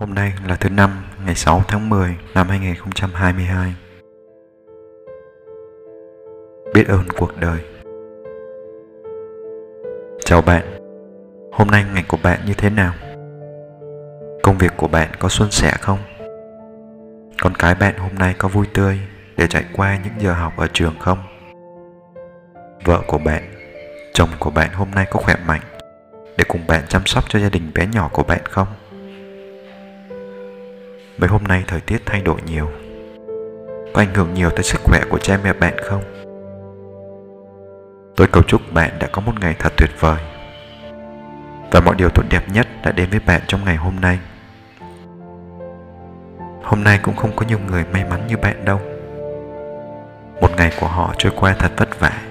Hôm nay là thứ năm, ngày 6 tháng 10 năm 2022. Biết ơn cuộc đời. Chào bạn. Hôm nay ngày của bạn như thế nào? Công việc của bạn có suôn sẻ không? Con cái bạn hôm nay có vui tươi để chạy qua những giờ học ở trường không? Vợ của bạn, chồng của bạn hôm nay có khỏe mạnh để cùng bạn chăm sóc cho gia đình bé nhỏ của bạn không? Mấy hôm nay thời tiết thay đổi nhiều. Có ảnh hưởng nhiều tới sức khỏe của cha mẹ bạn không? Tôi cầu chúc bạn đã có một ngày thật tuyệt vời. Và mọi điều tốt đẹp nhất đã đến với bạn trong ngày hôm nay. Hôm nay cũng không có nhiều người may mắn như bạn đâu. Một ngày của họ trôi qua thật vất vả.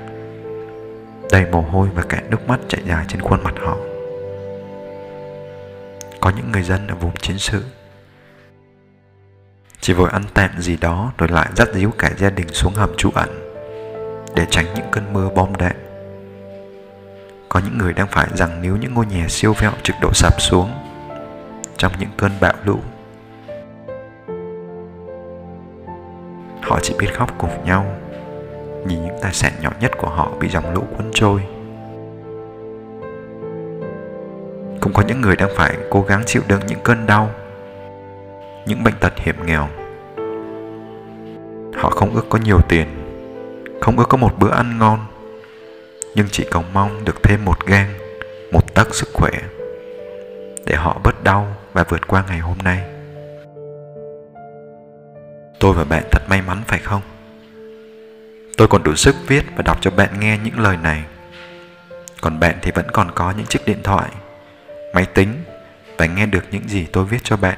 Đầy mồ hôi và cả nước mắt chảy dài trên khuôn mặt họ. Có những người dân ở vùng chiến sự chỉ vội ăn tạm gì đó rồi lại dắt díu cả gia đình xuống hầm trú ẩn để tránh những cơn mưa bom đạn. Có những người đang phải rằng nếu những ngôi nhà siêu vẹo trực độ sập xuống trong những cơn bão lũ. Họ chỉ biết khóc cùng nhau, nhìn những tài sản nhỏ nhất của họ bị dòng lũ cuốn trôi. Cũng có những người đang phải cố gắng chịu đựng những cơn đau những bệnh tật hiểm nghèo. Họ không ước có nhiều tiền, không ước có một bữa ăn ngon, nhưng chỉ cầu mong được thêm một gan một tấc sức khỏe để họ bớt đau và vượt qua ngày hôm nay. Tôi và bạn thật may mắn, phải không? Tôi còn đủ sức viết và đọc cho bạn nghe những lời này. Còn bạn thì vẫn còn có những chiếc điện thoại, máy tính và nghe được những gì tôi viết cho bạn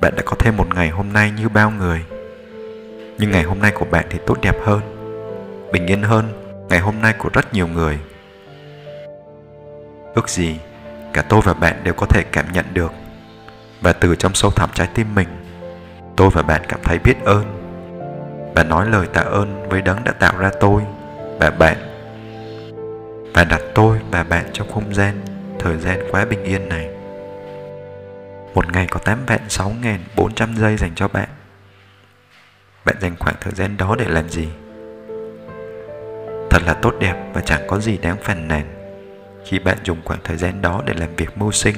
bạn đã có thêm một ngày hôm nay như bao người. Nhưng ngày hôm nay của bạn thì tốt đẹp hơn, bình yên hơn ngày hôm nay của rất nhiều người. Ước gì cả tôi và bạn đều có thể cảm nhận được. Và từ trong sâu thẳm trái tim mình, tôi và bạn cảm thấy biết ơn. Và nói lời tạ ơn với đấng đã tạo ra tôi và bạn. Và đặt tôi và bạn trong không gian thời gian quá bình yên này một ngày có 8 vạn 6.400 giây dành cho bạn. Bạn dành khoảng thời gian đó để làm gì? Thật là tốt đẹp và chẳng có gì đáng phàn nàn khi bạn dùng khoảng thời gian đó để làm việc mưu sinh,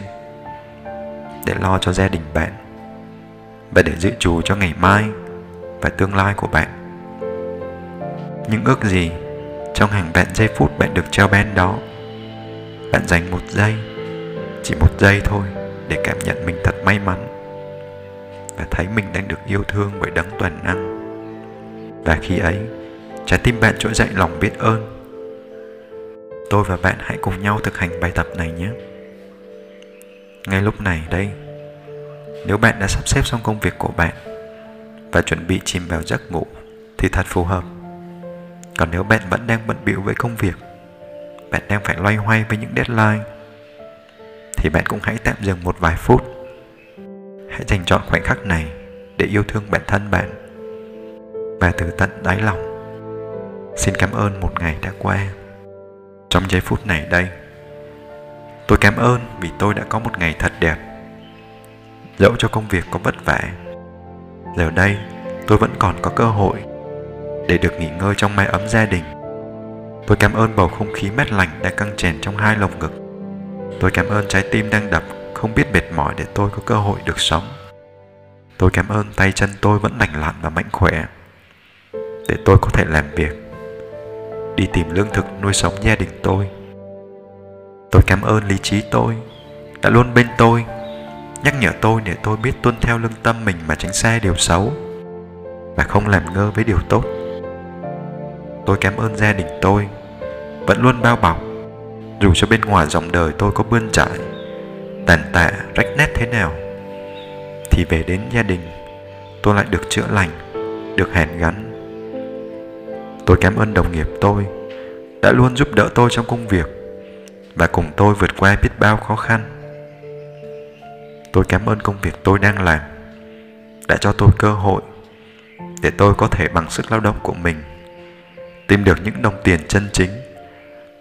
để lo cho gia đình bạn và để dự trù cho ngày mai và tương lai của bạn. những ước gì trong hàng vạn giây phút bạn được treo ban đó, bạn dành một giây, chỉ một giây thôi để cảm nhận mình thật may mắn và thấy mình đang được yêu thương bởi đấng toàn năng. Và khi ấy, trái tim bạn trỗi dậy lòng biết ơn. Tôi và bạn hãy cùng nhau thực hành bài tập này nhé. Ngay lúc này đây, nếu bạn đã sắp xếp xong công việc của bạn và chuẩn bị chìm vào giấc ngủ thì thật phù hợp. Còn nếu bạn vẫn đang bận bịu với công việc, bạn đang phải loay hoay với những deadline thì bạn cũng hãy tạm dừng một vài phút. Hãy dành chọn khoảnh khắc này để yêu thương bản thân bạn và từ tận đáy lòng. Xin cảm ơn một ngày đã qua. Trong giây phút này đây, tôi cảm ơn vì tôi đã có một ngày thật đẹp. Dẫu cho công việc có vất vả, giờ đây tôi vẫn còn có cơ hội để được nghỉ ngơi trong mái ấm gia đình. Tôi cảm ơn bầu không khí mát lành đã căng tràn trong hai lồng ngực. Tôi cảm ơn trái tim đang đập không biết mệt mỏi để tôi có cơ hội được sống. Tôi cảm ơn tay chân tôi vẫn lành lặn và mạnh khỏe để tôi có thể làm việc, đi tìm lương thực nuôi sống gia đình tôi. Tôi cảm ơn lý trí tôi đã luôn bên tôi, nhắc nhở tôi để tôi biết tuân theo lương tâm mình mà tránh xa điều xấu và không làm ngơ với điều tốt. Tôi cảm ơn gia đình tôi vẫn luôn bao bọc dù cho bên ngoài dòng đời tôi có bươn trải, tàn tạ, rách nét thế nào, thì về đến gia đình, tôi lại được chữa lành, được hàn gắn. Tôi cảm ơn đồng nghiệp tôi đã luôn giúp đỡ tôi trong công việc và cùng tôi vượt qua biết bao khó khăn. Tôi cảm ơn công việc tôi đang làm đã cho tôi cơ hội để tôi có thể bằng sức lao động của mình, tìm được những đồng tiền chân chính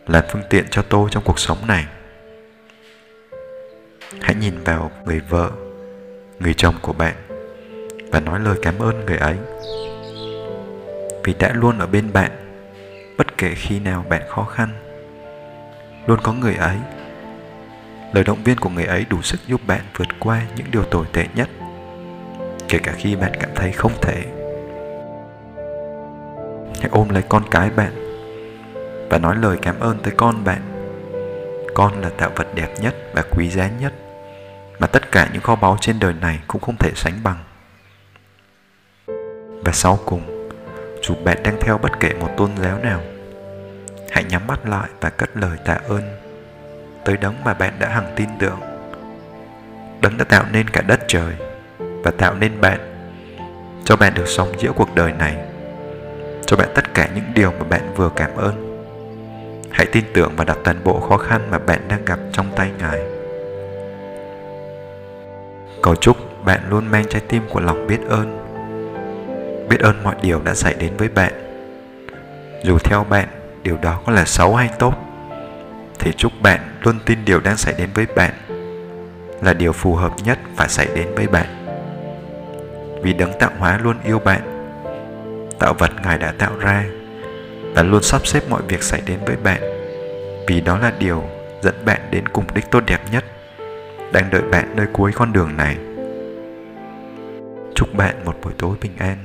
là phương tiện cho tôi trong cuộc sống này. Hãy nhìn vào người vợ, người chồng của bạn và nói lời cảm ơn người ấy. Vì đã luôn ở bên bạn, bất kể khi nào bạn khó khăn, luôn có người ấy. Lời động viên của người ấy đủ sức giúp bạn vượt qua những điều tồi tệ nhất, kể cả khi bạn cảm thấy không thể. Hãy ôm lấy con cái bạn và nói lời cảm ơn tới con bạn. Con là tạo vật đẹp nhất và quý giá nhất mà tất cả những kho báu trên đời này cũng không thể sánh bằng. Và sau cùng, dù bạn đang theo bất kể một tôn giáo nào, hãy nhắm mắt lại và cất lời tạ ơn tới đấng mà bạn đã hằng tin tưởng. Đấng đã tạo nên cả đất trời và tạo nên bạn, cho bạn được sống giữa cuộc đời này, cho bạn tất cả những điều mà bạn vừa cảm ơn hãy tin tưởng và đặt toàn bộ khó khăn mà bạn đang gặp trong tay ngài. Cầu chúc bạn luôn mang trái tim của lòng biết ơn. Biết ơn mọi điều đã xảy đến với bạn. Dù theo bạn, điều đó có là xấu hay tốt, thì chúc bạn luôn tin điều đang xảy đến với bạn là điều phù hợp nhất phải xảy đến với bạn. Vì đấng tạo hóa luôn yêu bạn, tạo vật ngài đã tạo ra là luôn sắp xếp mọi việc xảy đến với bạn. Vì đó là điều dẫn bạn đến cùng đích tốt đẹp nhất, đang đợi bạn nơi cuối con đường này. Chúc bạn một buổi tối bình an.